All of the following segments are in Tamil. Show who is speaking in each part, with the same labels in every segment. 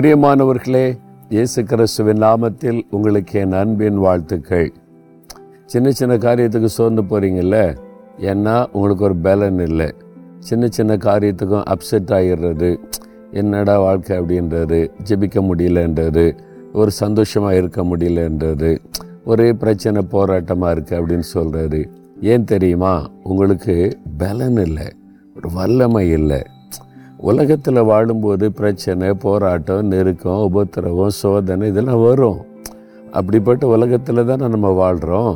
Speaker 1: பிரியமானவர்களே இயேசு கிறிஸ்துவின் நாமத்தில் உங்களுக்கு என் அன்பின் வாழ்த்துக்கள். சின்ன சின்ன காரியத்துக்கு சோர்ந்து போகிறீங்கல்ல ஏன்னா உங்களுக்கு ஒரு பலன் இல்லை. சின்ன சின்ன காரியத்துக்கும் அப்செட் ஆகிடுறது என்னடா வாழ்க்கை அப்படின்றது? ஜெபிக்க முடியலன்றது. ஒரு சந்தோஷமாக இருக்க முடியலன்றது. ஒரே பிரச்சனை போராட்டமாக இருக்குது அப்படின்னு சொல்கிறது ஏன் தெரியுமா? உங்களுக்கு பலன் இல்லை. ஒரு வல்லமை இல்லை. உலகத்தில் வாழும்போது பிரச்சனை போராட்டம் நெருக்கம் உபத்திரவம் சோதனை இதெல்லாம் வரும். அப்படிப்பட்ட உலகத்தில் தானே நம்ம வாழ்கிறோம்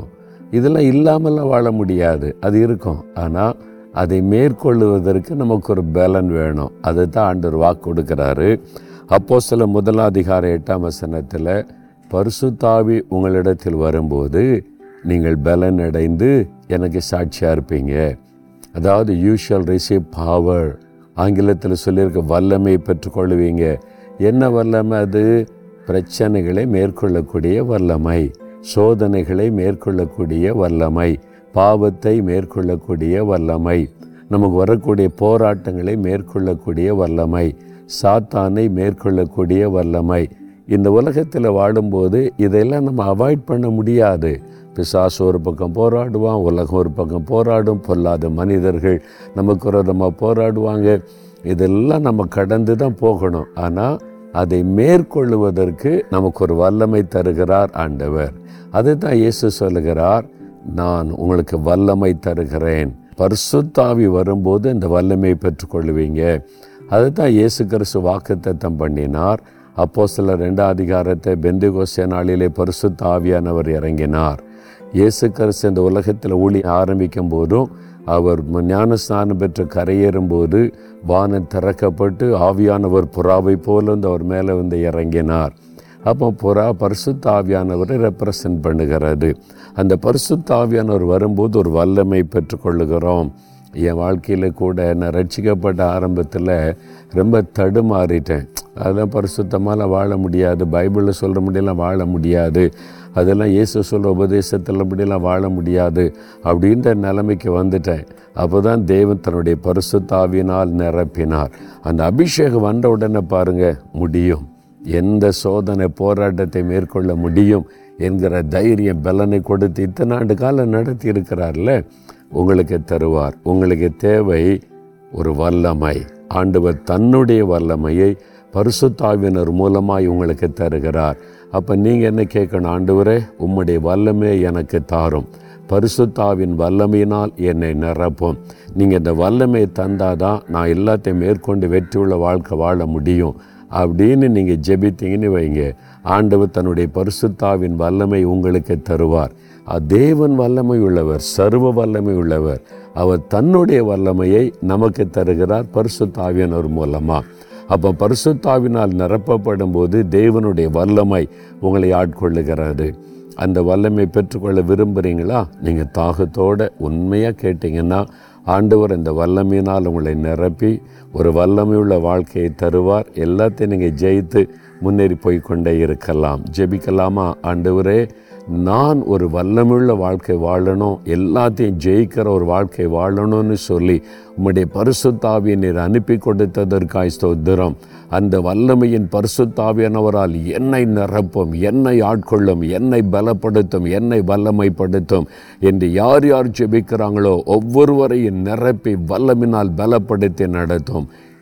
Speaker 1: இதெல்லாம் இல்லாமலாம் வாழ முடியாது. அது இருக்கும். ஆனால் அதை மேற்கொள்ளுவதற்கு நமக்கு ஒரு பலன் வேணும். அதை தான் ஆண்டவர் வாக்கு கொடுக்குறாரு. அப்போ சில முதலாதிகார எட்டாம் வசனத்தில் பரிசுத்தாவி உங்களிடத்தில் வரும்போது நீங்கள் பலன் அடைந்து எனக்கு சாட்சியாக இருப்பீங்க. அதாவது யூ ஷால் ரிசீவ் பவர் ஆங்கிலத்தில் சொல்லியிருக்க வல்லமை பெற்றுக்கொள்வீங்க என்ன வல்லமை அது? பிரச்சனைகளை மேற்கொள்ளக்கூடிய வல்லமை சோதனைகளை மேற்கொள்ளக்கூடிய வல்லமை பாவத்தை மேற்கொள்ளக்கூடிய வல்லமை நமக்கு வரக்கூடிய போராட்டங்களை மேற்கொள்ளக்கூடிய வல்லமை சாத்தானை மேற்கொள்ளக்கூடிய வல்லமை இந்த உலகத்தில் வாழும்போது இதெல்லாம் நம்ம அவாய்ட் பண்ண முடியாது. பிசாசு ஒரு பக்கம் போராடுவான் உலகம் ஒரு பக்கம் போராடும் பொல்லாத மனிதர்கள் நமக்கு விரோதமாக போராடுவாங்க. இதெல்லாம் நம்ம கடந்து தான் போகணும். ஆனால் அதை மேற்கொள்ளுவதற்கு நமக்கு ஒரு வல்லமை தருகிறார் ஆண்டவர். அதை தான் இயேசு சொல்லுகிறார் நான் உங்களுக்கு வல்லமை தருகிறேன். பரிசுத்தாவி வரும்போது இந்த வல்லமை பெற்றுக்கொள்வீங்க அதை தான் இயேசு கிறிஸ்து வாக்குத்தத்தம் பண்ணினார். அப்போ சில ரெண்டாம் அதிகாரத்தை பெந்துகோசிய நாளிலே பரிசு ஆவியானவர் இறங்கினார். இயேசு கிறிஸ்து இந்த உலகத்தில் ஊழி ஆரம்பிக்கும் போதும் அவர் ஞானஸ்நானம் பெற்று கரையேறும்போது வானம் திறக்கப்பட்டு ஆவியானவர் புறாவை போல வந்து அவர் மேலே வந்து இறங்கினார். அப்போ புறா பரிசுத்த ஆவியானவரை ரெப்ரசன்ட் பண்ணுகிறது. அந்த பரிசுத்த ஆவியானவர் வரும்போது ஒரு வல்லமை பெற்றுக்கொள்ளுகிறோம் என் வாழ்க்கையில் கூட நான் ரட்சிக்கப்பட்ட ஆரம்பத்தில் ரொம்ப தடுமாறிட்டேன். அதெல்லாம் பரிசுத்தமாலாம் வாழ முடியாது. பைபிளில் சொல்கிற முடியெல்லாம் வாழ முடியாது. அதெல்லாம் இயேசு சொல்கிற உபதேசத்தில் முடியெல்லாம் வாழ முடியாது அப்படின்ற நிலைமைக்கு வந்துட்டேன். அப்போ தான் தேவன் தன்னுடைய பரிசுத்தாவினால் நிரப்பினார். அந்த அபிஷேகம் வந்த உடனே பாருங்கள் முடியும். எந்த சோதனை போராட்டத்தை மேற்கொள்ள முடியும் என்கிற தைரியம் பலனை கொடுத்து இத்தனை ஆண்டு காலம் நடத்தி இருக்கிறார்ல உங்களுக்கு தருவார். உங்களுக்கு தேவை ஒரு வல்லமை. ஆண்டவர் தன்னுடைய வல்லமையை பரிசுத்தாவினர் மூலமாய் உங்களுக்கு தருகிறார். அப்போ நீங்கள் என்ன கேட்கணும்? ஆண்டவரே உம்முடைய வல்லமை எனக்கு தாரும். பரிசுத்தாவின் வல்லமையினால் என்னை நிரப்பும். நீங்கள் இந்த வல்லமையை தந்தால் தான் நான் எல்லாத்தையும் மேற்கொண்டு வெற்றியுள்ள வாழ்க்கை வாழ முடியும். அப்படின்னு நீங்கள் ஜெபித்தீங்கன்னு வைங்க. ஆண்டவர் தன்னுடைய பரிசுத்தாவின் வல்லமை உங்களுக்கு தருவார். தேவன் வல்லமை உள்ளவர் சர்வ வல்லமை உள்ளவர். அவர் தன்னுடைய வல்லமையை நமக்கு தருகிறார் பரிசுத்தாவியனர் மூலமாக அப்போ பரிசுத்தாவினால் நிரப்பப்படும் போது தேவனுடைய வல்லமை உங்களை ஆட்கொள்ளுகிறது. அந்த வல்லமை பெற்றுக்கொள்ள விரும்புகிறீங்களா நீங்கள் தாகத்தோடு உண்மையாக கேட்டிங்கன்னா ஆண்டவர் இந்த வல்லமையினால் உங்களை நிரப்பி ஒரு வல்லமையுள்ள வாழ்க்கையை தருவார். எல்லாத்தையும் நீங்கள் ஜெயித்து முன்னேறி போய் கொண்டே இருக்கலாம் ஜெபிக்கலாமா? ஆண்டவரே நான் ஒரு வல்லமுள்ள வாழ்க்கை வாழணும். எல்லாத்தையும் ஜெயிக்கிற ஒரு வாழ்க்கை வாழணும்னு சொல்லி உம்முடைய பரிசுத்தாவியை நீர் அனுப்பி கொடுத்ததற்காய் ஸ்தோத்திரம். அந்த வல்லமையின் பரிசுத்தாவியானவரால் என்னை நிரப்பும் என்னை ஆட்கொள்ளும் என்னை பலப்படுத்தும் என்னை வல்லமைப்படுத்தும் என்று யார் யார் ஜெபிக்கிறாங்களோ ஒவ்வொருவரையும் நிரப்பி வல்லமினால் பலப்படுத்தி நடத்தும்.